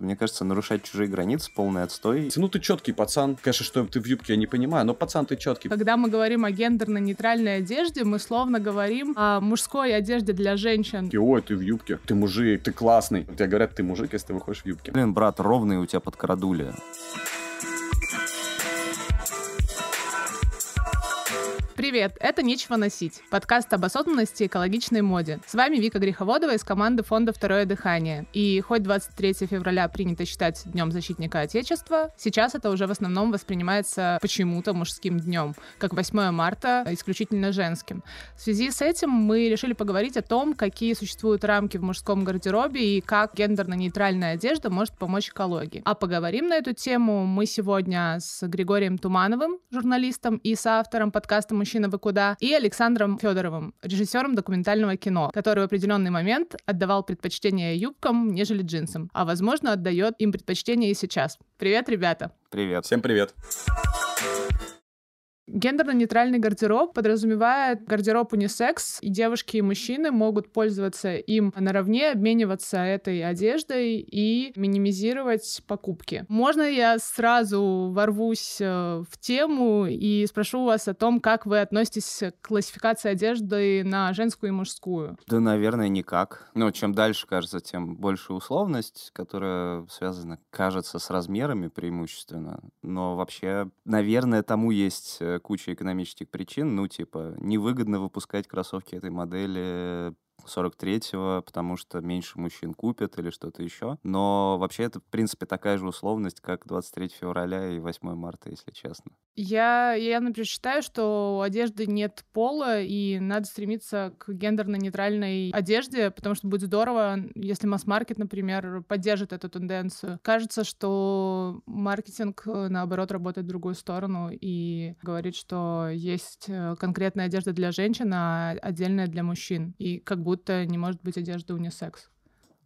Мне кажется, нарушать чужие границы полный отстой. Ну, ты четкий пацан. Конечно, что ты в юбке, я не понимаю, но пацан ты четкий. Когда мы говорим о гендерно-нейтральной одежде, мы словно говорим о мужской одежде для женщин. Ой, ты в юбке, ты мужик, ты классный. Тебе говорят, ты мужик, если ты выходишь в юбке. Блин, брат, ровный у тебя подкрадули. Привет, это «Нечего носить» — подкаст об осознанности и экологичной моде. С вами Вика Греховодова из команды фонда «Второе дыхание». И хоть 23 февраля принято считать Днем защитника Отечества, сейчас это уже в основном воспринимается почему-то мужским днем, как 8 марта исключительно женским. В связи с этим мы решили поговорить о том, какие существуют рамки в мужском гардеробе и как гендерно-нейтральная одежда может помочь экологии. А поговорим на эту тему мы сегодня с Григорием Тумановым, журналистом и соавтором подкаста «Мужчина «Мужчина, вы куда?» и Александром Федоровым, режиссером документального кино, который в определенный момент отдавал предпочтение юбкам, нежели джинсам, а, возможно, отдает им предпочтение и сейчас. Привет, ребята! Привет. Всем привет. Гендерно-нейтральный гардероб подразумевает гардероб унисекс, и девушки и мужчины могут пользоваться им наравне, обмениваться этой одеждой и минимизировать покупки. Можно я сразу ворвусь э, в тему и спрошу вас о том, как вы относитесь к классификации одежды на женскую и мужскую? Да, наверное, никак. Ну, чем дальше, кажется, тем больше условность, которая связана, кажется, с размерами преимущественно. Но вообще, наверное, тому есть э, куча экономических причин, ну, типа, невыгодно выпускать кроссовки этой модели 43-го, потому что меньше мужчин купят или что-то еще. Но вообще это, в принципе, такая же условность, как 23 февраля и 8 марта, если честно. Я, я например, считаю, что у одежды нет пола, и надо стремиться к гендерно-нейтральной одежде, потому что будет здорово, если масс-маркет, например, поддержит эту тенденцию. Кажется, что маркетинг, наоборот, работает в другую сторону и говорит, что есть э, конкретная одежда для женщин, а отдельная для мужчин. И как будто не может быть одежда унисекс.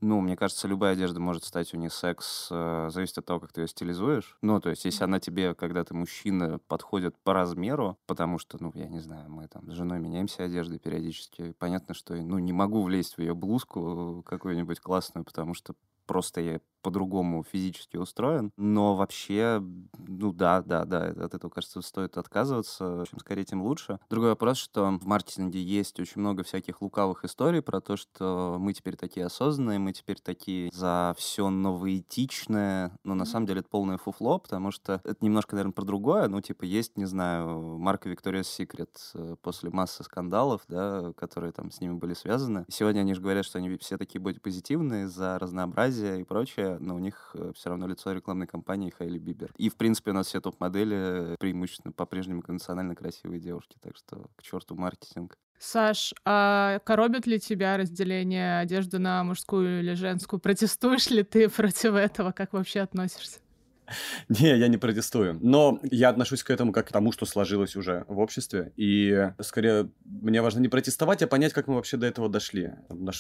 Ну, мне кажется, любая одежда может стать унисекс, э, зависит от того, как ты ее стилизуешь. Ну, то есть, если она тебе, когда ты мужчина, подходит по размеру, потому что, ну, я не знаю, мы там с женой меняемся одеждой периодически, понятно, что, ну, не могу влезть в ее блузку какую-нибудь классную, потому что просто я по-другому физически устроен. Но вообще, ну да, да, да, от этого, кажется, стоит отказываться. Чем скорее, тем лучше. Другой вопрос, что в маркетинге есть очень много всяких лукавых историй про то, что мы теперь такие осознанные, мы теперь такие за все новоэтичное. Но на самом деле это полное фуфло, потому что это немножко, наверное, про другое. Ну, типа, есть, не знаю, марка Victoria's Secret э, после массы скандалов, да, которые там с ними были связаны. Сегодня они же говорят, что они все такие бодипозитивные за разнообразие и прочее но у них э, все равно лицо рекламной кампании Хайли Бибер. И, в принципе, у нас все топ-модели преимущественно по-прежнему конвенционально красивые девушки, так что к черту маркетинг. Саш, а коробит ли тебя разделение одежды на мужскую или женскую? Протестуешь ли ты против этого? Как вообще относишься? Не, я не протестую. Но я отношусь к этому как к тому, что сложилось уже в обществе. И скорее мне важно не протестовать, а понять, как мы вообще до этого дошли.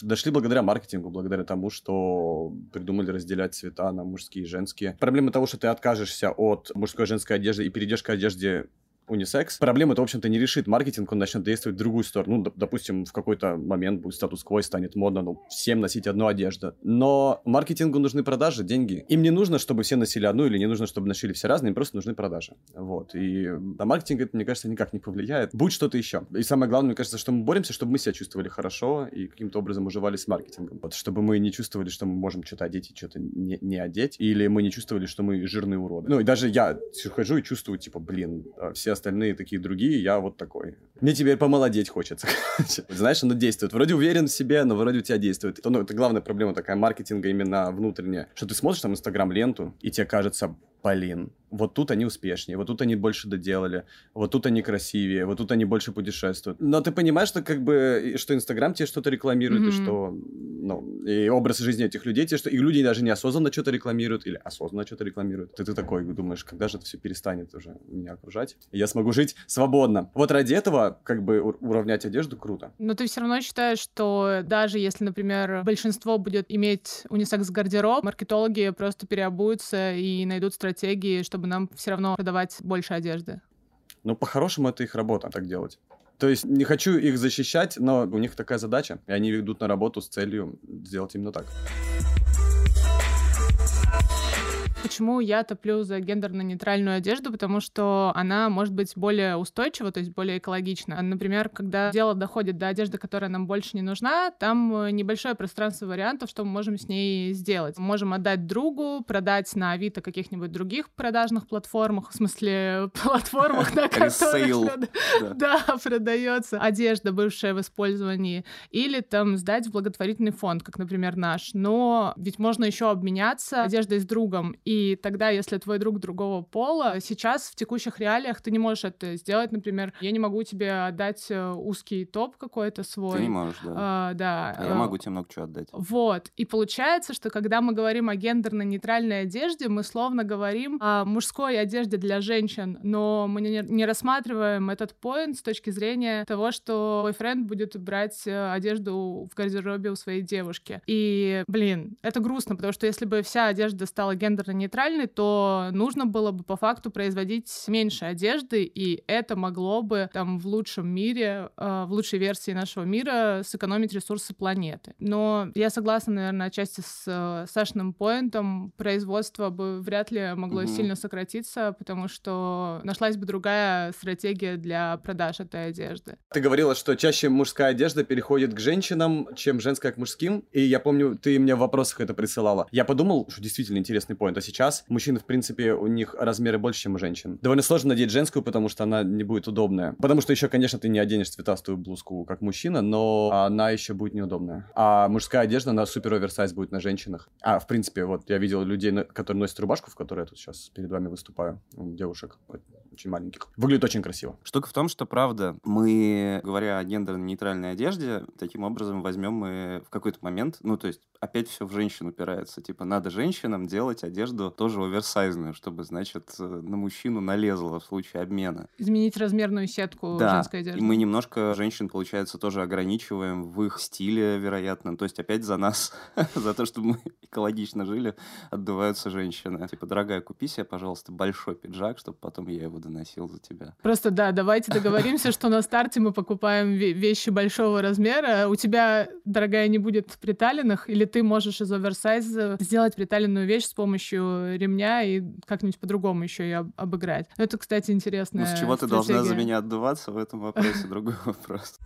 Дошли благодаря маркетингу, благодаря тому, что придумали разделять цвета на мужские и женские. Проблема того, что ты откажешься от мужской и женской одежды и перейдешь к одежде унисекс, проблему это, в общем-то, не решит. Маркетинг, он начнет действовать в другую сторону. Ну, допустим, в какой-то момент будет статус-кво и станет модно, ну, всем носить одну одежду. Но маркетингу нужны продажи, деньги. Им не нужно, чтобы все носили одну, или не нужно, чтобы носили все разные, им просто нужны продажи. Вот. И на маркетинг это, мне кажется, никак не повлияет. Будет что-то еще. И самое главное, мне кажется, что мы боремся, чтобы мы себя чувствовали хорошо и каким-то образом уживались с маркетингом. Вот, чтобы мы не чувствовали, что мы можем что-то одеть и что-то не, не одеть, или мы не чувствовали, что мы жирные уроды. Ну, и даже я хожу и чувствую, типа, блин, а остальные такие другие, я вот такой. Мне теперь помолодеть хочется. Знаешь, оно действует. Вроде уверен в себе, но вроде у тебя действует. Ну, это главная проблема такая маркетинга именно внутренняя. Что ты смотришь там Инстаграм-ленту, и тебе кажется, блин, вот тут они успешнее, вот тут они больше доделали, вот тут они красивее, вот тут они больше путешествуют. Но ты понимаешь, что как бы, что Инстаграм тебе что-то рекламирует, mm-hmm. и что, ну, и образ жизни этих людей, тебе что, и люди даже неосознанно что-то рекламируют, или осознанно что-то рекламируют. Ты, ты такой думаешь, когда же это все перестанет уже меня окружать, и я смогу жить свободно. Вот ради этого, как бы, уравнять одежду круто. Но ты все равно считаешь, что даже если, например, большинство будет иметь унисекс-гардероб, маркетологи просто переобуются и найдут стратегии, чтобы нам все равно продавать больше одежды? Ну, по-хорошему, это их работа так делать. То есть не хочу их защищать, но у них такая задача, и они идут на работу с целью сделать именно так. Почему я топлю за гендерно-нейтральную одежду? Потому что она может быть более устойчива, то есть более экологична. Например, когда дело доходит до одежды, которая нам больше не нужна, там э, небольшое пространство вариантов, что мы можем с ней сделать. Мы можем отдать другу, продать на Авито каких-нибудь других продажных платформах, в смысле платформах, на которых да, продается одежда, бывшая в использовании, или там сдать в благотворительный фонд, как, например, наш. Но ведь можно еще обменяться одеждой с другом, и тогда, если твой друг другого пола, сейчас в текущих реалиях ты не можешь это сделать, например, я не могу тебе отдать э, узкий топ какой-то свой. Ты не можешь, да. А, да. А я могу тебе много чего отдать. Вот. И получается, что когда мы говорим о гендерно-нейтральной одежде, мы словно говорим о мужской одежде для женщин, но мы не, не рассматриваем этот поинт с точки зрения того, что бойфренд будет брать э, одежду в гардеробе у своей девушки. И, блин, это грустно, потому что если бы вся одежда стала гендерно-нейтральной, то нужно было бы по факту производить меньше одежды, и это могло бы там в лучшем мире, э, в лучшей версии нашего мира сэкономить ресурсы планеты. Но я согласна, наверное, отчасти с э, Сашиным поинтом. Производство бы вряд ли могло mm-hmm. сильно сократиться, потому что нашлась бы другая стратегия для продаж этой одежды. Ты говорила, что чаще мужская одежда переходит к женщинам, чем женская к мужским. И я помню, ты мне в вопросах это присылала. Я подумал, что действительно интересный поинт. А сейчас мужчины, в принципе, у них размеры больше, чем у женщин. Довольно сложно надеть женскую, потому что она не будет удобная. Потому что еще, конечно, ты не оденешь цветастую блузку, как мужчина, но она еще будет неудобная. А мужская одежда, она супер оверсайз будет на женщинах. А, в принципе, вот я видел людей, которые носят рубашку, в которой я тут сейчас перед вами выступаю, девушек очень маленьких. Выглядит очень красиво. Штука в том, что, правда, мы, говоря о гендерно-нейтральной одежде, таким образом возьмем мы в какой-то момент, ну, то есть опять все в женщин упирается. Типа, надо женщинам делать одежду тоже оверсайзную, чтобы, значит, на мужчину налезло в случае обмена. Изменить размерную сетку да. женской одежды. И мы немножко женщин, получается, тоже ограничиваем в их стиле, вероятно. То есть опять за нас, за то, чтобы мы экологично жили, отдуваются женщины. Типа, дорогая, купи себе, пожалуйста, большой пиджак, чтобы потом я его доносил за тебя. Просто да, давайте договоримся, что на старте мы покупаем вещи большого размера. У тебя, дорогая, не будет приталенных, или ты можешь из оверсайза сделать приталенную вещь с помощью ремня и как-нибудь по-другому еще ее обыграть. Это, кстати, интересно. Ну, с чего ты должна за меня отдуваться в этом вопросе? Другой вопрос.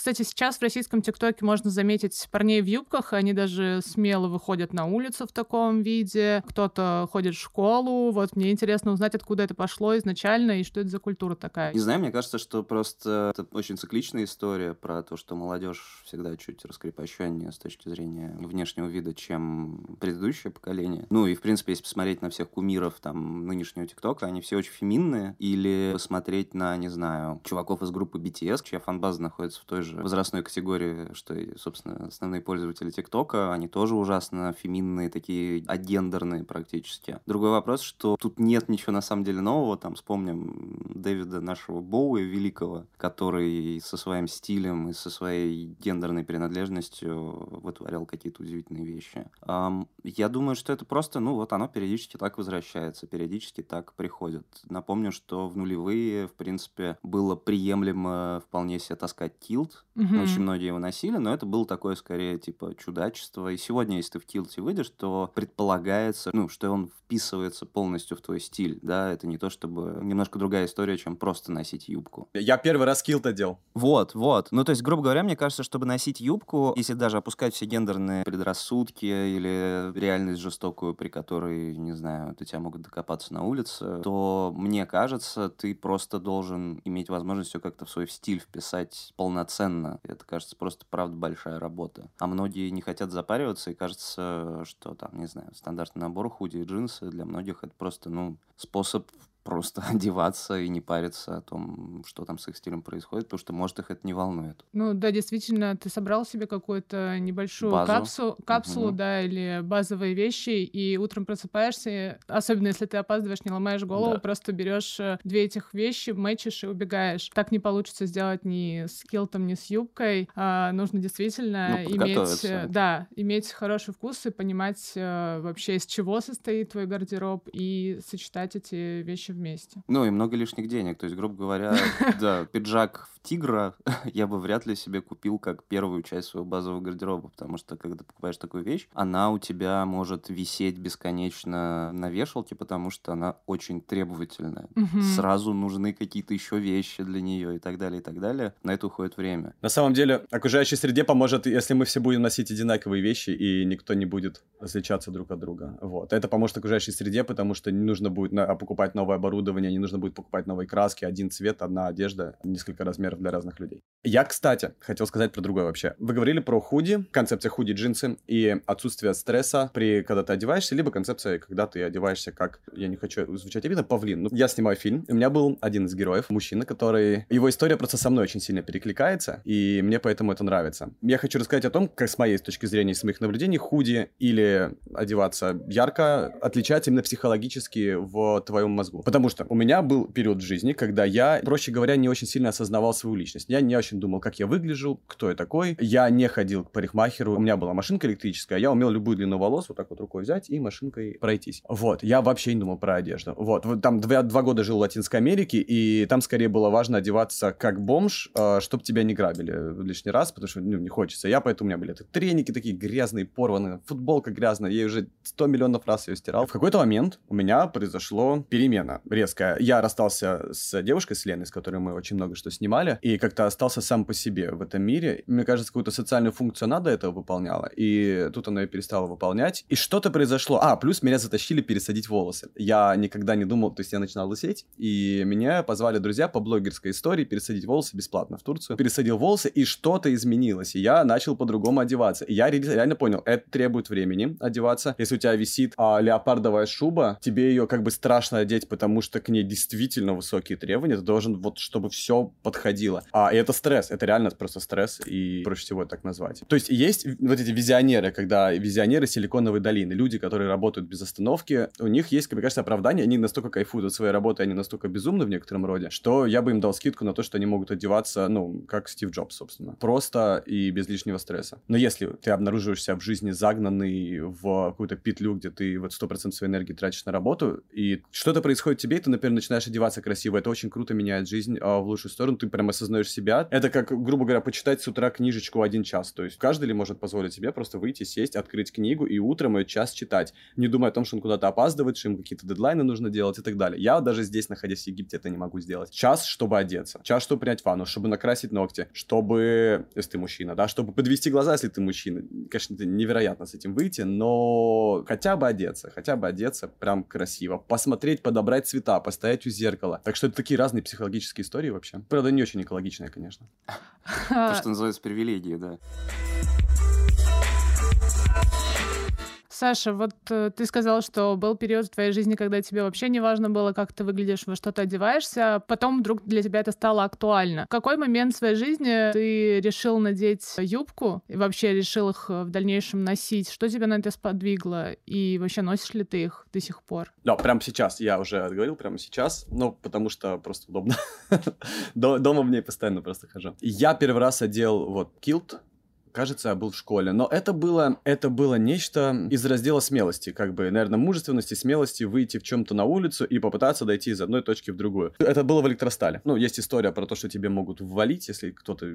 Кстати, сейчас в российском ТикТоке можно заметить парней в юбках, они даже смело выходят на улицу в таком виде, кто-то ходит в школу. Вот мне интересно узнать, откуда это пошло изначально и что это за культура такая. Не знаю, мне кажется, что просто это очень цикличная история про то, что молодежь всегда чуть раскрепощеннее с точки зрения внешнего вида, чем предыдущее поколение. Ну и, в принципе, если посмотреть на всех кумиров там нынешнего ТикТока, они все очень феминные. Или посмотреть на, не знаю, чуваков из группы BTS, чья фанбаза находится в той же же возрастной категории, что и, собственно, основные пользователи ТикТока, они тоже ужасно феминные, такие агендерные практически. Другой вопрос, что тут нет ничего на самом деле нового, там вспомним Дэвида нашего Боуи великого, который со своим стилем и со своей гендерной принадлежностью вытворял какие-то удивительные вещи. Я думаю, что это просто, ну вот оно периодически так возвращается, периодически так приходит. Напомню, что в нулевые, в принципе, было приемлемо вполне себе таскать килт, Угу. Очень многие его носили, но это было такое скорее типа чудачество. И сегодня, если ты в килте выйдешь, то предполагается, ну, что он вписывается полностью в твой стиль, да, это не то чтобы немножко другая история, чем просто носить юбку. Я первый раз килт одел. Вот, вот. Ну, то есть, грубо говоря, мне кажется, чтобы носить юбку, если даже опускать все гендерные предрассудки или реальность жестокую, при которой, не знаю, до тебя могут докопаться на улице, то, мне кажется, ты просто должен иметь возможность все как-то в свой стиль вписать полноценно. Это, кажется, просто, правда, большая работа. А многие не хотят запариваться, и кажется, что там, не знаю, стандартный набор худи и джинсы для многих это просто, ну, способ просто одеваться и не париться о том, что там с их стилем происходит, потому что, может, их это не волнует. Ну да, действительно, ты собрал себе какую-то небольшую Базу. капсу, капсулу, угу. да, или базовые вещи, и утром просыпаешься, особенно если ты опаздываешь, не ломаешь голову, да. просто берешь э, две этих вещи, мэчишь и убегаешь. Так не получится сделать ни с килтом, ни с юбкой. А, нужно действительно ну, иметь, э, да, иметь хороший вкус и понимать э, вообще, из чего состоит твой гардероб, и сочетать эти вещи вместе. Ну и много лишних денег. То есть, грубо говоря, да, пиджак в тигра я бы вряд ли себе купил как первую часть своего базового гардероба, потому что когда ты покупаешь такую вещь, она у тебя может висеть бесконечно на вешалке, потому что она очень требовательная. Сразу нужны какие-то еще вещи для нее и так далее, и так далее. На это уходит время. На самом деле, окружающей среде поможет, если мы все будем носить одинаковые вещи, и никто не будет различаться друг от друга. Вот. Это поможет окружающей среде, потому что не нужно будет на- покупать новое оборудование, не нужно будет покупать новые краски, один цвет, одна одежда, несколько размеров для разных людей. Я, кстати, хотел сказать про другое вообще. Вы говорили про худи, концепция худи джинсы и отсутствие стресса при, когда ты одеваешься, либо концепция, когда ты одеваешься как, я не хочу звучать обидно, павлин. Ну, я снимаю фильм, у меня был один из героев, мужчина, который... Его история просто со мной очень сильно перекликается, и мне поэтому это нравится. Я хочу рассказать о том, как с моей точки зрения, с моих наблюдений, худи или одеваться ярко отличается именно психологически в твоем мозгу. Потому что у меня был период в жизни, когда я, проще говоря, не очень сильно осознавал свою личность. Я не очень думал, как я выгляжу, кто я такой. Я не ходил к парикмахеру. У меня была машинка электрическая, я умел любую длину волос вот так вот рукой взять и машинкой пройтись. Вот, я вообще не думал про одежду. Вот, там два, два года жил в Латинской Америке, и там скорее было важно одеваться как бомж, чтобы тебя не грабили лишний раз, потому что ну, не хочется. Я поэтому у меня были треники такие грязные, порванные, футболка грязная, я уже 100 миллионов раз ее стирал. В какой-то момент у меня произошло перемена резкая. Я расстался с девушкой, с Леной, с которой мы очень много что снимали, и как-то остался сам по себе в этом мире. Мне кажется, какую-то социальную функцию она до этого выполняла, и тут она ее перестала выполнять. И что-то произошло. А, плюс меня затащили пересадить волосы. Я никогда не думал, то есть я начинал лысеть, и меня позвали друзья по блогерской истории пересадить волосы бесплатно в Турцию. Пересадил волосы, и что-то изменилось, и я начал по-другому одеваться. И я ре- реально понял, это требует времени одеваться. Если у тебя висит а, леопардовая шуба, тебе ее как бы страшно одеть, потому что к ней действительно высокие требования, ты должен вот, чтобы все подходило. А и это стресс, это реально просто стресс, и проще всего это так назвать. То есть есть вот эти визионеры, когда визионеры Силиконовой долины, люди, которые работают без остановки, у них есть, мне кажется, оправдание, они настолько кайфуют от своей работы, они настолько безумны в некотором роде, что я бы им дал скидку на то, что они могут одеваться, ну, как Стив Джобс, собственно. Просто и без лишнего стресса. Но если ты обнаруживаешь себя в жизни загнанный в какую-то петлю, где ты вот 100% своей энергии тратишь на работу, и что-то происходит тебе, и ты, например, начинаешь одеваться красиво, это очень круто меняет жизнь а, в лучшую сторону, ты прям осознаешь себя. Это как, грубо говоря, почитать с утра книжечку один час. То есть каждый ли может позволить себе просто выйти, сесть, открыть книгу и утром ее час читать, не думая о том, что он куда-то опаздывает, что ему какие-то дедлайны нужно делать и так далее. Я даже здесь, находясь в Египте, это не могу сделать. Час, чтобы одеться, час, чтобы принять ванну, чтобы накрасить ногти, чтобы, если ты мужчина, да, чтобы подвести глаза, если ты мужчина. Конечно, это невероятно с этим выйти, но хотя бы одеться, хотя бы одеться прям красиво, посмотреть, подобрать цвета, постоять у зеркала. Так что это такие разные психологические истории вообще. Правда, не очень экологичные, конечно. То, что называется привилегии, да. Саша, вот э, ты сказал, что был период в твоей жизни, когда тебе вообще не важно было, как ты выглядишь, во что ты одеваешься, а потом вдруг для тебя это стало актуально. В какой момент в своей жизни ты решил надеть юбку и вообще решил их в дальнейшем носить? Что тебя на это сподвигло? И вообще носишь ли ты их до сих пор? Да, прямо сейчас, я уже говорил, прямо сейчас, ну, потому что просто удобно. До- Дома в ней постоянно просто хожу. Я первый раз одел вот килт, Кажется, я был в школе. Но это было, это было нечто из раздела смелости. Как бы, наверное, мужественности, смелости выйти в чем-то на улицу и попытаться дойти из одной точки в другую. Это было в электростале. Ну, есть история про то, что тебе могут ввалить, если кто-то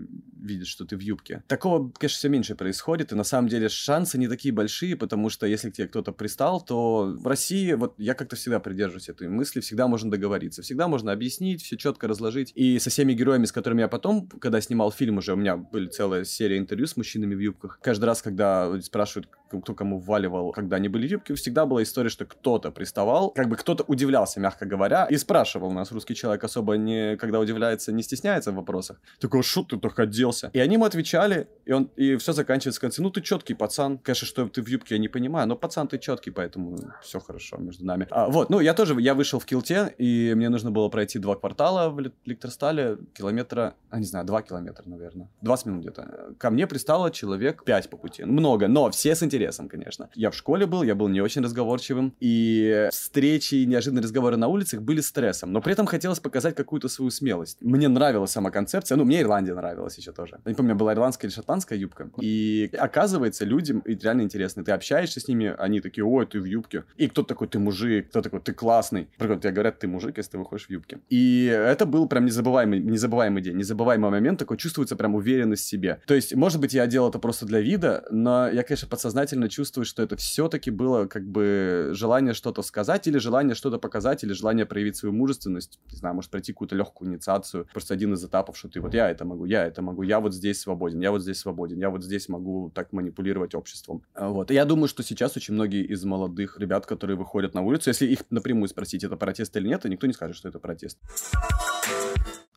видит, что ты в юбке. Такого, конечно, все меньше происходит. И на самом деле шансы не такие большие, потому что если к тебе кто-то пристал, то в России, вот я как-то всегда придерживаюсь этой мысли, всегда можно договориться. Всегда можно объяснить, все четко разложить. И со всеми героями, с которыми я потом, когда снимал фильм уже, у меня были целая серия интервью с мужчинами в юбках. Каждый раз, когда спрашивают, кто кому вваливал, когда они были в юбке, всегда была история, что кто-то приставал, как бы кто-то удивлялся, мягко говоря, и спрашивал. Нас русский человек особо не, когда удивляется, не стесняется в вопросах. Такой, что ты так оделся? И они ему отвечали, и он, и все заканчивается в конце. Ну, ты четкий пацан. Конечно, что ты в юбке, я не понимаю, но пацан ты четкий, поэтому все хорошо между нами. А, вот, ну, я тоже, я вышел в килте, и мне нужно было пройти два квартала в электростале, километра, а не знаю, два километра, наверное. 20 минут где-то. Ко мне пристал написало человек пять по пути. Много, но все с интересом, конечно. Я в школе был, я был не очень разговорчивым, и встречи и неожиданные разговоры на улицах были стрессом, но при этом хотелось показать какую-то свою смелость. Мне нравилась сама концепция, ну, мне Ирландия нравилась еще тоже. Я не помню, была ирландская или шотландская юбка. И оказывается, людям реально интересно. Ты общаешься с ними, они такие, ой, ты в юбке. И кто такой, ты мужик, кто такой, ты классный. Прикольно, тебе говорят, ты мужик, если ты выходишь в юбке. И это был прям незабываемый, незабываемый день, незабываемый момент, такой чувствуется прям уверенность в себе. То есть, может быть, я делал это просто для вида, но я, конечно, подсознательно чувствую, что это все-таки было как бы желание что-то сказать или желание что-то показать, или желание проявить свою мужественность, не знаю, может пройти какую-то легкую инициацию, просто один из этапов, что ты вот я это могу, я это могу, я вот здесь свободен, я вот здесь свободен, я вот здесь могу так манипулировать обществом. А вот. И я думаю, что сейчас очень многие из молодых ребят, которые выходят на улицу, если их напрямую спросить, это протест или нет, то никто не скажет, что это протест.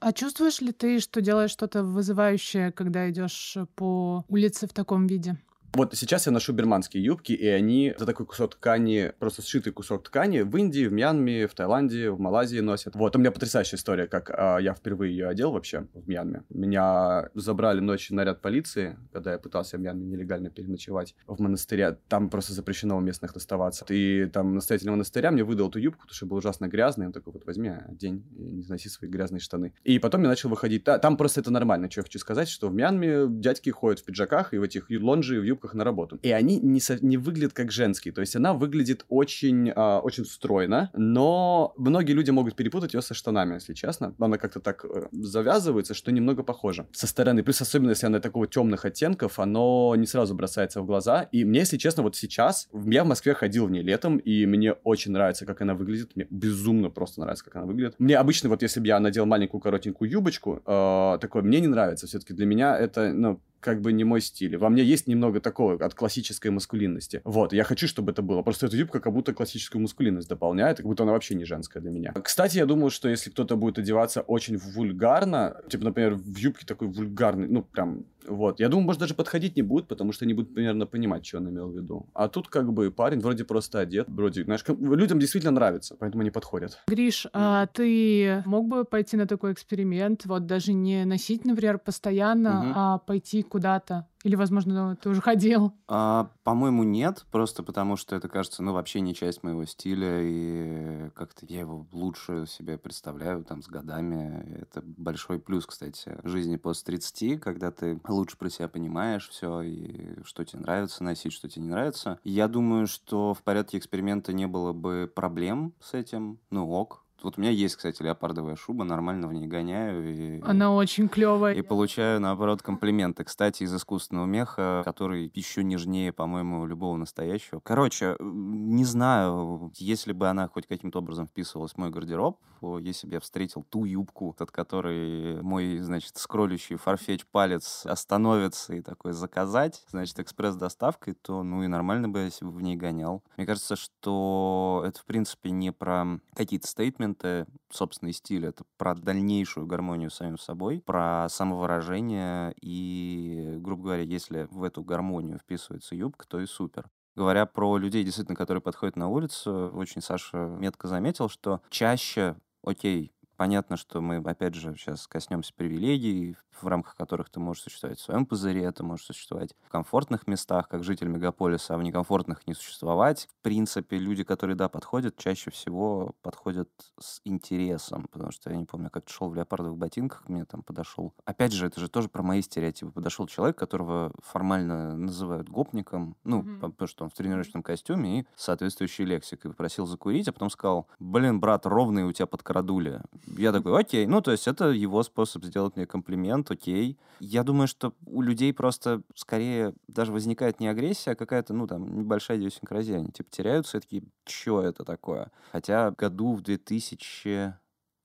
А чувствуешь ли ты, что делаешь что-то вызывающее, когда идешь по улице в таком виде? Вот сейчас я ношу берманские юбки, и они за такой кусок ткани, просто сшитый кусок ткани в Индии, в Мьянме, в Таиланде, в Малайзии носят. Вот, у меня потрясающая история, как а, я впервые ее одел вообще в Мьянме. Меня забрали ночью наряд полиции, когда я пытался в Мьянме нелегально переночевать в монастыре. Там просто запрещено у местных оставаться. И там настоятель монастыря мне выдал эту юбку, потому что был ужасно грязный. Он такой, вот возьми, одень, и не носи свои грязные штаны. И потом я начал выходить. Там просто это нормально. Что я хочу сказать, что в Мьянме дядьки ходят в пиджаках и в этих лонжи, в юбках юбках на работу. И они не, со, не выглядят как женские. То есть она выглядит очень, э, очень стройно, но многие люди могут перепутать ее со штанами, если честно. Она как-то так э, завязывается, что немного похоже со стороны. Плюс особенно, если она такого темных оттенков, оно не сразу бросается в глаза. И мне, если честно, вот сейчас, я в Москве ходил в ней летом, и мне очень нравится, как она выглядит. Мне безумно просто нравится, как она выглядит. Мне обычно, вот если бы я надел маленькую коротенькую юбочку, э, такое, мне не нравится. Все-таки для меня это, ну, как бы не мой стиль. Во мне есть немного такого от классической маскулинности. Вот, я хочу, чтобы это было. Просто эта юбка как будто классическую маскулинность дополняет, как будто она вообще не женская для меня. Кстати, я думаю, что если кто-то будет одеваться очень вульгарно, типа, например, в юбке такой вульгарный, ну, прям вот. Я думаю, может, даже подходить не будет, потому что они будут примерно понимать, что он имел в виду. А тут как бы парень вроде просто одет, вроде, знаешь, людям действительно нравится, поэтому они подходят. Гриш, а ты мог бы пойти на такой эксперимент, вот даже не носить, например, постоянно, угу. а пойти куда-то или, возможно, ты уже ходил? А, по-моему, нет, просто потому что это кажется, ну, вообще не часть моего стиля, и как-то я его лучше себе представляю там с годами. Это большой плюс, кстати, жизни после 30, когда ты лучше про себя понимаешь все, и что тебе нравится носить, что тебе не нравится. Я думаю, что в порядке эксперимента не было бы проблем с этим. Ну, ок, вот у меня есть, кстати, леопардовая шуба, нормально в ней гоняю. И, Она очень клевая. И получаю, наоборот, комплименты. Кстати, из искусственного меха, который еще нежнее, по-моему, любого настоящего. Короче, не знаю, если бы она хоть каким-то образом вписывалась в мой гардероб, если бы я встретил ту юбку, от которой мой, значит, скроллящий фарфетч палец остановится и такой заказать, значит, экспресс-доставкой, то, ну, и нормально бы я в ней гонял. Мне кажется, что это, в принципе, не про какие-то стейтменты, моменты, собственный стиль, это про дальнейшую гармонию с самим собой, про самовыражение и, грубо говоря, если в эту гармонию вписывается юбка, то и супер. Говоря про людей, действительно, которые подходят на улицу, очень Саша метко заметил, что чаще, окей, Понятно, что мы, опять же, сейчас коснемся привилегий, в рамках которых ты можешь существовать в своем пузыре, ты можешь существовать в комфортных местах, как житель мегаполиса, а в некомфортных не существовать. В принципе, люди, которые, да, подходят, чаще всего подходят с интересом, потому что я не помню, как шел в леопардовых ботинках, мне там подошел. Опять же, это же тоже про мои стереотипы. Подошел человек, которого формально называют гопником, ну, mm-hmm. потому что он в тренировочном костюме и соответствующей лексикой. Попросил закурить, а потом сказал, блин, брат, ровные у тебя подкрадули я такой, окей, ну, то есть это его способ сделать мне комплимент, окей. Я думаю, что у людей просто скорее даже возникает не агрессия, а какая-то, ну, там, небольшая идиосинкразия. Они, типа, теряются и такие, что это такое? Хотя году в 2000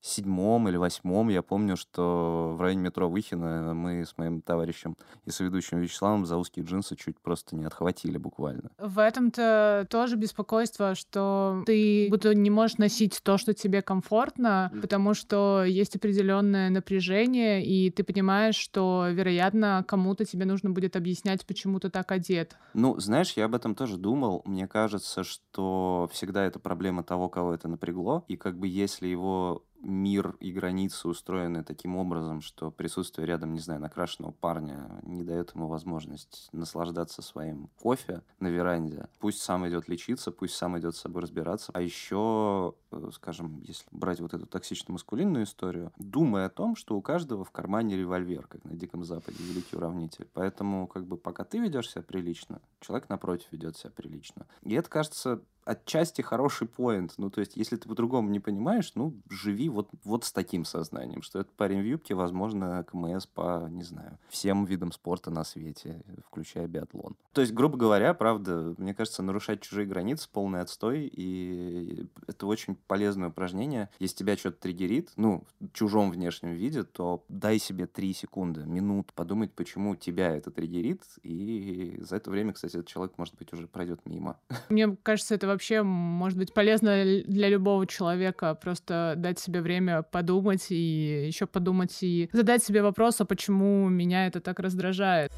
седьмом или восьмом я помню, что в районе метро Выхина мы с моим товарищем и соведущим Вячеславом за узкие джинсы чуть просто не отхватили буквально. В этом-то тоже беспокойство, что ты будто не можешь носить то, что тебе комфортно, mm. потому что есть определенное напряжение, и ты понимаешь, что, вероятно, кому-то тебе нужно будет объяснять, почему ты так одет. Ну, знаешь, я об этом тоже думал. Мне кажется, что всегда это проблема того, кого это напрягло, и как бы если его мир и границы устроены таким образом, что присутствие рядом, не знаю, накрашенного парня не дает ему возможность наслаждаться своим кофе на веранде. Пусть сам идет лечиться, пусть сам идет с собой разбираться. А еще, э, скажем, если брать вот эту токсично-маскулинную историю, думая о том, что у каждого в кармане револьвер, как на Диком Западе, великий уравнитель. Поэтому, как бы, пока ты ведешь себя прилично, человек напротив ведет себя прилично. И это, кажется, отчасти хороший поинт. Ну, то есть, если ты по-другому не понимаешь, ну, живи вот, вот с таким сознанием, что этот парень в юбке, возможно, КМС по, не знаю, всем видам спорта на свете, включая биатлон. То есть, грубо говоря, правда, мне кажется, нарушать чужие границы — полный отстой, и это очень полезное упражнение. Если тебя что-то триггерит, ну, в чужом внешнем виде, то дай себе три секунды, минут подумать, почему тебя это триггерит, и за это время, кстати, этот человек, может быть, уже пройдет мимо. Мне кажется, это вообще может быть полезно для любого человека. Просто дать себе время подумать и еще подумать и задать себе вопрос, а почему меня это так раздражает.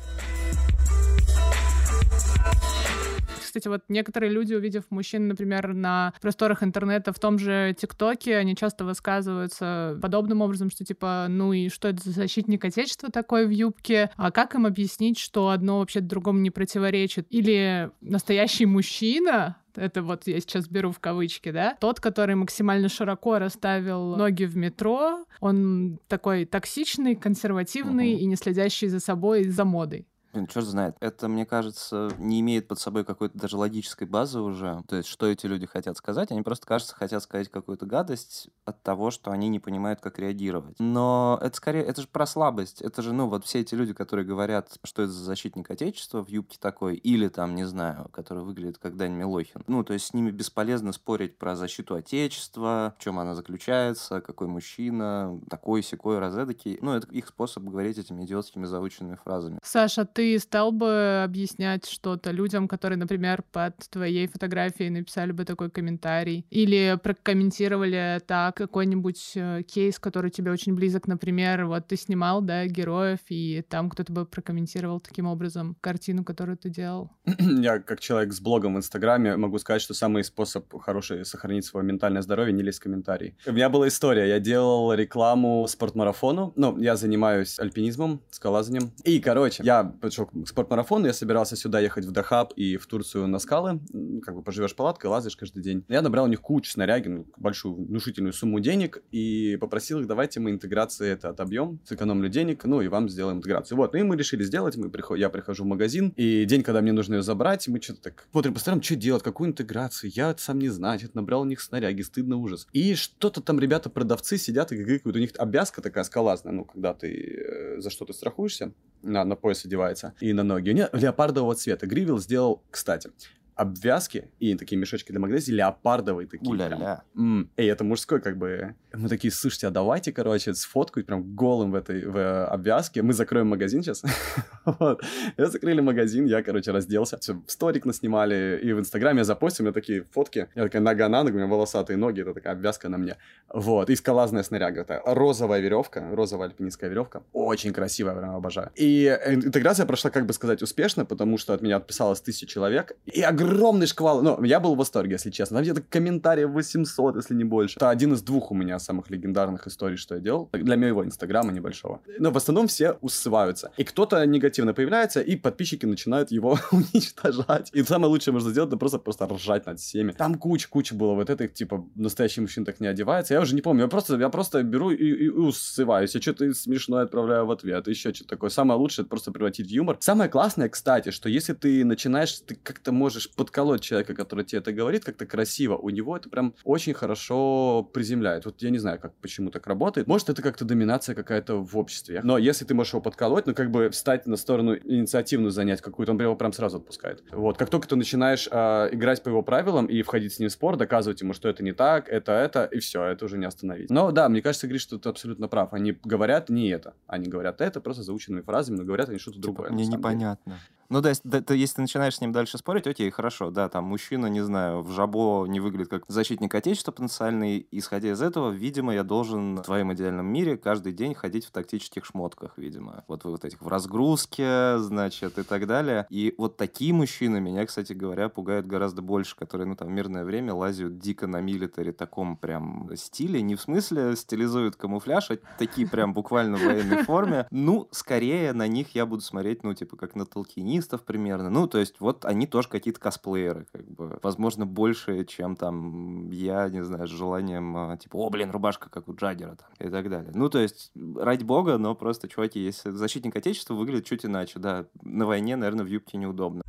Кстати, вот некоторые люди, увидев мужчин, например, на просторах интернета в том же ТикТоке, они часто высказываются подобным образом, что типа, ну и что это за защитник Отечества такой в юбке? А как им объяснить, что одно вообще другому не противоречит? Или настоящий мужчина это вот я сейчас беру в кавычки, да, тот, который максимально широко расставил ноги в метро, он такой токсичный, консервативный угу. и не следящий за собой, за модой. Блин, черт знает. Это, мне кажется, не имеет под собой какой-то даже логической базы уже. То есть, что эти люди хотят сказать? Они просто, кажется, хотят сказать какую-то гадость от того, что они не понимают, как реагировать. Но это скорее, это же про слабость. Это же, ну, вот все эти люди, которые говорят, что это за защитник Отечества в юбке такой, или там, не знаю, который выглядит как Дань Милохин. Ну, то есть, с ними бесполезно спорить про защиту Отечества, в чем она заключается, какой мужчина, такой, секой, разэдакий. Ну, это их способ говорить этими идиотскими заученными фразами. Саша, ты ты стал бы объяснять что-то людям, которые, например, под твоей фотографией написали бы такой комментарий? Или прокомментировали так какой-нибудь э, кейс, который тебе очень близок, например, вот ты снимал, да, героев, и там кто-то бы прокомментировал таким образом картину, которую ты делал? Я, как человек с блогом в Инстаграме, могу сказать, что самый способ хороший сохранить свое ментальное здоровье — не лезть в комментарии. У меня была история. Я делал рекламу спортмарафону. Ну, я занимаюсь альпинизмом, скалазанием. И, короче, я подошел к спортмарафону, я собирался сюда ехать в Дахаб и в Турцию на скалы, как бы поживешь палаткой, лазишь каждый день. Я набрал у них кучу снаряги, ну, большую внушительную сумму денег и попросил их, давайте мы интеграции это отобьем, сэкономлю денег, ну и вам сделаем интеграцию. Вот, ну и мы решили сделать, мы приход... я прихожу в магазин, и день, когда мне нужно ее забрать, мы что-то так смотрим по сторонам, что делать, какую интеграцию, я сам не знаю, что набрал у них снаряги, стыдно ужас. И что-то там ребята-продавцы сидят и гыкают, у них обвязка такая скалазная, ну, когда ты э, за что-то страхуешься, на, на пояс одевается, и на ноги. У нее леопардового цвета. Гривил сделал, кстати, обвязки и такие мешочки для магнезии леопардовые такие. Уля-ля. М-м. Эй, это мужской как бы. Мы такие, слушайте, а давайте, короче, сфоткать прям голым в этой в э, обвязке. Мы закроем магазин сейчас. вот. Я закрыли магазин, я, короче, разделся. Все, сторик наснимали, и в Инстаграме я запостил, у меня такие фотки. Я такая нога на ногу, у меня волосатые ноги, это такая обвязка на мне. Вот. И скалазная снаряга. Это розовая веревка, розовая альпинистская веревка. Очень красивая, прям обожаю. И э, интеграция прошла, как бы сказать, успешно, потому что от меня отписалось тысяча человек. И огромное огромный шквал. Ну, я был в восторге, если честно. Там где-то комментариев 800, если не больше. Это один из двух у меня самых легендарных историй, что я делал. Для моего инстаграма небольшого. Но в основном все усываются. И кто-то негативно появляется, и подписчики начинают его уничтожать. И самое лучшее можно сделать, это просто, просто ржать над всеми. Там куча-куча было вот этих, типа, настоящий мужчина так не одевается. Я уже не помню. Я просто, я просто беру и, и, и усываюсь. Я что-то смешное отправляю в ответ. Еще что-то такое. Самое лучшее это просто превратить в юмор. Самое классное, кстати, что если ты начинаешь, ты как-то можешь подколоть человека, который тебе это говорит, как-то красиво, у него это прям очень хорошо приземляет. Вот я не знаю, как, почему так работает. Может, это как-то доминация какая-то в обществе. Но если ты можешь его подколоть, ну, как бы встать на сторону инициативную занять какую-то, он его прям сразу отпускает. Вот. Как только ты начинаешь э, играть по его правилам и входить с ним в спор, доказывать ему, что это не так, это это, и все, это уже не остановить. Но да, мне кажется, Гриш, что ты абсолютно прав. Они говорят не это. Они говорят это просто заученными фразами, но говорят они что-то типа, другое. Мне непонятно. Ну, да, да, ты, если ты начинаешь с ним дальше спорить, окей, хорошо, да, там мужчина, не знаю, в жабо не выглядит как защитник отечества потенциальный. Исходя из этого, видимо, я должен в твоем идеальном мире каждый день ходить в тактических шмотках, видимо. Вот вот этих в разгрузке, значит, и так далее. И вот такие мужчины меня, кстати говоря, пугают гораздо больше, которые, ну, там, в мирное время лазят дико на милитаре таком прям стиле. Не в смысле стилизуют камуфляж, а такие прям буквально в военной форме. Ну, скорее на них я буду смотреть, ну, типа, как на толкини альпинистов примерно. Ну, то есть вот они тоже какие-то косплееры, как бы. Возможно, больше, чем там я, не знаю, с желанием, а, типа, о, блин, рубашка, как у Джаггера там, и так далее. Ну, то есть, ради бога, но просто, чуваки, если защитник Отечества выглядит чуть иначе, да, на войне, наверное, в юбке неудобно.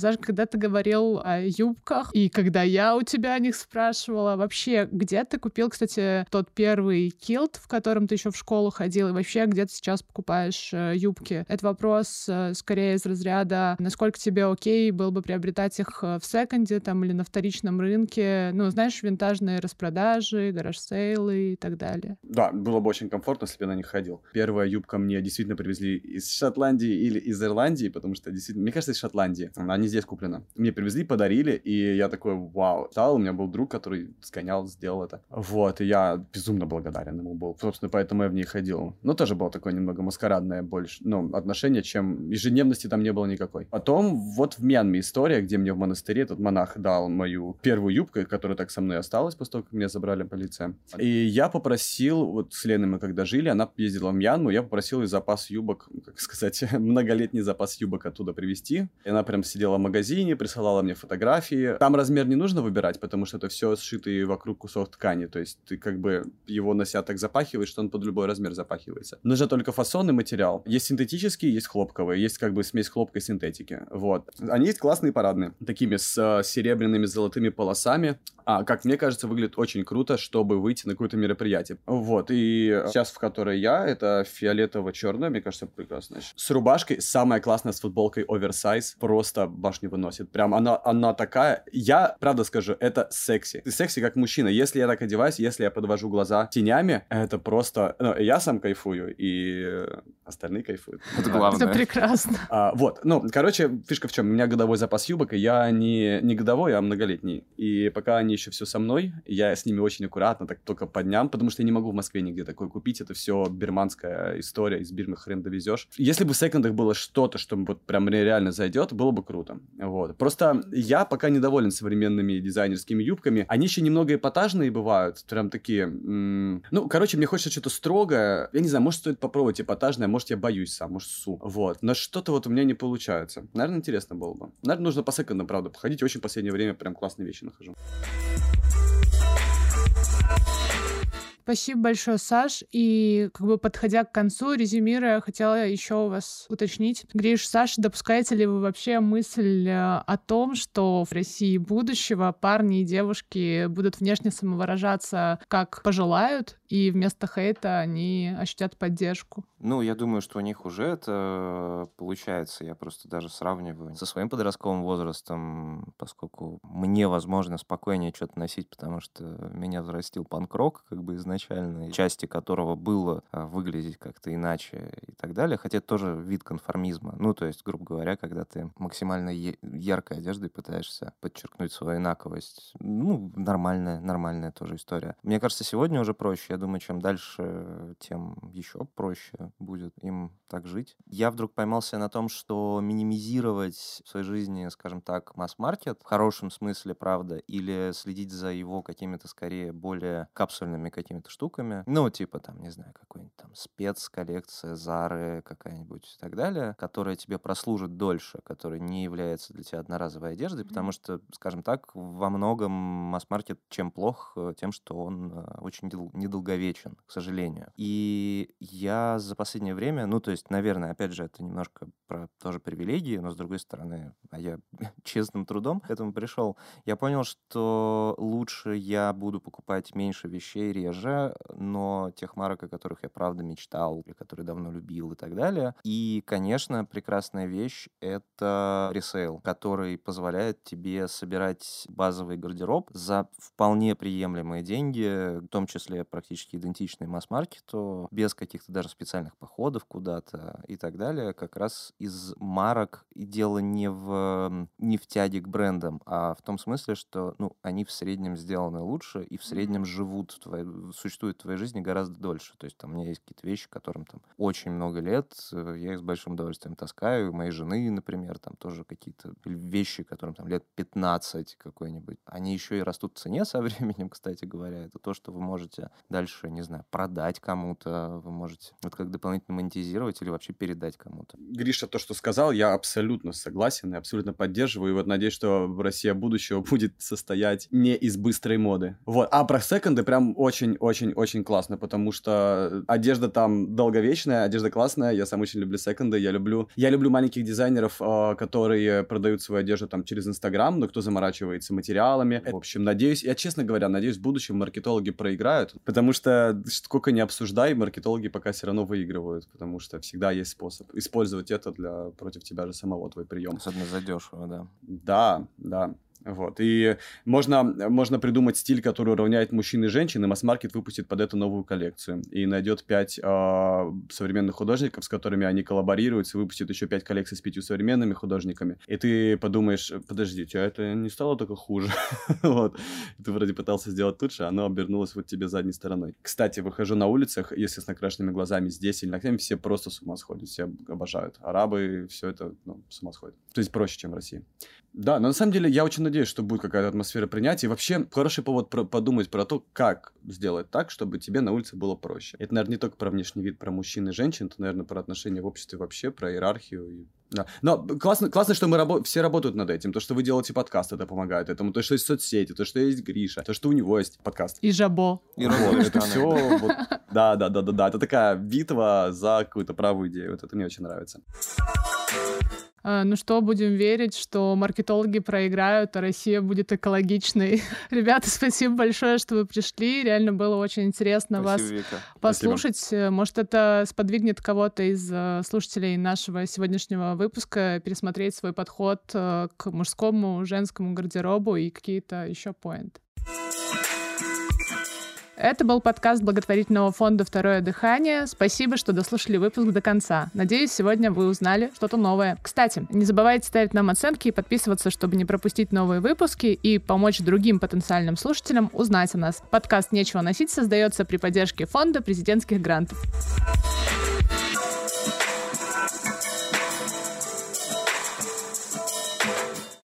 Даже когда ты говорил о юбках, и когда я у тебя о них спрашивала, вообще, где ты купил, кстати, тот первый килт, в котором ты еще в школу ходил, и вообще, где ты сейчас покупаешь э, юбки? Это вопрос э, скорее из разряда, насколько тебе окей был бы приобретать их э, в секонде там или на вторичном рынке, ну, знаешь, винтажные распродажи, гараж-сейлы и так далее. Да, было бы очень комфортно, если бы я на них ходил. Первая юбка мне действительно привезли из Шотландии или из Ирландии, потому что действительно, мне кажется, из Шотландии. Они здесь куплено. Мне привезли, подарили, и я такой, вау. Стал, у меня был друг, который сгонял, сделал это. Вот, и я безумно благодарен ему был. Собственно, поэтому я в ней ходил. Но тоже было такое немного маскарадное больше, ну, отношение, чем ежедневности там не было никакой. Потом вот в Мьянме история, где мне в монастыре этот монах дал мою первую юбку, которая так со мной осталась после того, как меня забрали полиция. И я попросил, вот с Леной мы когда жили, она ездила в Мьянму, я попросил из запас юбок, как сказать, многолетний запас юбок оттуда привезти. И она прям сидела магазине, присылала мне фотографии. Там размер не нужно выбирать, потому что это все сшитый вокруг кусок ткани. То есть ты как бы его на себя так запахиваешь, что он под любой размер запахивается. Нужно только фасон и материал. Есть синтетические, есть хлопковые. Есть как бы смесь хлопка и синтетики. Вот. Они есть классные парадные. Такими с э, серебряными золотыми полосами. А, как мне кажется, выглядит очень круто, чтобы выйти на какое-то мероприятие. Вот. И сейчас, в которой я, это фиолетово-черная, мне кажется, прекрасно. С рубашкой, самая классная с футболкой оверсайз. Просто башню выносит. Прям она, она такая... Я, правда скажу, это секси. Ты секси как мужчина. Если я так одеваюсь, если я подвожу глаза тенями, это просто... Ну, я сам кайфую, и остальные кайфуют. Это главное. Это прекрасно. А, вот. Ну, короче, фишка в чем? У меня годовой запас юбок, и я не, не годовой, а многолетний. И пока они еще все со мной, я с ними очень аккуратно, так только по дням, потому что я не могу в Москве нигде такое купить. Это все бирманская история, из Бирмы хрен довезешь. Если бы в секондах было что-то, что вот прям реально зайдет, было бы круто. Вот. Просто я пока недоволен современными дизайнерскими юбками. Они еще немного эпатажные бывают, прям такие... М- ну, короче, мне хочется что-то строгое. Я не знаю, может, стоит попробовать эпатажное, может, я боюсь сам, может, су. Вот. Но что-то вот у меня не получается. Наверное, интересно было бы. Наверное, нужно по секондам, правда, походить. Очень в последнее время прям классные вещи нахожу. Спасибо большое, Саш. И как бы подходя к концу, резюмируя, хотела еще у вас уточнить. Гриш, Саш, допускаете ли вы вообще мысль э, о том, что в России будущего парни и девушки будут внешне самовыражаться как пожелают, и вместо хейта они ощутят поддержку? Ну, я думаю, что у них уже это получается. Я просто даже сравниваю со своим подростковым возрастом, поскольку мне, возможно, спокойнее что-то носить, потому что меня взрастил панк-рок, как бы изначально, части которого было а, выглядеть как-то иначе и так далее. Хотя это тоже вид конформизма. Ну, то есть, грубо говоря, когда ты максимально яркой одеждой пытаешься подчеркнуть свою инаковость. Ну, нормальная, нормальная тоже история. Мне кажется, сегодня уже проще. Я думаю, чем дальше, тем еще проще будет им так жить. Я вдруг поймался на том, что минимизировать в своей жизни, скажем так, масс-маркет в хорошем смысле, правда, или следить за его какими-то скорее более капсульными какими-то штуками, ну, типа там, не знаю, какой-нибудь там спецколлекция, Зары какая-нибудь и так далее, которая тебе прослужит дольше, которая не является для тебя одноразовой одеждой, потому что, скажем так, во многом масс-маркет чем плох, э, тем, что он э, очень недолговечен, к сожалению. И я за последнее время, ну, то есть, наверное, опять же, это немножко про тоже привилегии, но, с другой стороны, а я честным трудом к этому пришел, я понял, что лучше я буду покупать меньше вещей реже, продаже, но тех марок, о которых я правда мечтал, или которые давно любил и так далее. И, конечно, прекрасная вещь — это ресейл, который позволяет тебе собирать базовый гардероб за вполне приемлемые деньги, в том числе практически идентичные масс-маркету, без каких-то даже специальных походов куда-то и так далее, как раз из марок. И дело не в, не в тяге к брендам, а в том смысле, что ну, они в среднем сделаны лучше и в среднем живут, в твоей, существуют в твоей жизни гораздо дольше. То есть там у меня есть какие-то вещи, которым там очень много лет, э, я их с большим удовольствием таскаю. У моей жены, например, там тоже какие-то вещи, которым там лет 15 какой-нибудь. Они еще и растут в цене со временем, кстати говоря. Это то, что вы можете дальше, не знаю, продать кому-то, вы можете вот как дополнительно монетизировать или вообще передать кому-то. Гриша, то, что сказал, я абсолютно согласен и абсолютно поддерживаю. И вот надеюсь, что Россия будущего будет состоять не из быстрой моды. Вот. А про секонды прям очень-очень-очень классно, потому что одежда там долговечная, одежда классная, я сам очень люблю секонды, я люблю... Я люблю маленьких дизайнеров, а, которые продают свою одежду там через Инстаграм, но кто заморачивается материалами. В общем, надеюсь, я честно говоря, надеюсь, в будущем маркетологи проиграют, потому что сколько не обсуждай, маркетологи пока все равно выигрывают, потому что всегда есть способ использовать это для против тебя же самого, твой прием. Особенно задешево, да. Да, да. Вот. И можно, можно придумать стиль, который уравняет мужчин и женщин, и масс-маркет выпустит под это новую коллекцию. И найдет пять э, современных художников, с которыми они коллаборируются, выпустит еще пять коллекций с пятью современными художниками. И ты подумаешь, подождите, а это не стало только хуже? вот. Ты вроде пытался сделать лучше, а оно обернулось вот тебе задней стороной. Кстати, выхожу на улицах, если с накрашенными глазами здесь или ногтями, все просто с ума сходят, все обожают. Арабы, все это ну, с ума сходят. То есть проще, чем в России. Да, но на самом деле я очень надеюсь, что будет какая-то атмосфера принятия. И вообще хороший повод про- подумать про то, как сделать так, чтобы тебе на улице было проще. Это, наверное, не только про внешний вид, про мужчин и женщин, это, наверное, про отношения в обществе вообще, про иерархию. И... Да. Но классно, классно, что мы рабо- все работают над этим. То, что вы делаете подкаст, это помогает этому. То, что есть соцсети, то, что есть Гриша, то, что у него есть подкаст. И Жабо. И вот, это все. Вот, да, да, да, да, да. Это такая битва за какую-то правую идею. Вот это мне очень нравится. А, ну что, будем верить, что маркетологи проиграют, а Россия будет экологичной. Ребята, спасибо большое, что вы пришли. Реально было очень интересно спасибо, вас Вика. послушать. Спасибо. Может, это сподвигнет кого-то из э, слушателей нашего сегодняшнего выпуска пересмотреть свой подход э, к мужскому, женскому гардеробу и какие-то еще поинты. Это был подкаст благотворительного фонда «Второе дыхание». Спасибо, что дослушали выпуск до конца. Надеюсь, сегодня вы узнали что-то новое. Кстати, не забывайте ставить нам оценки и подписываться, чтобы не пропустить новые выпуски и помочь другим потенциальным слушателям узнать о нас. Подкаст «Нечего носить» создается при поддержке фонда президентских грантов.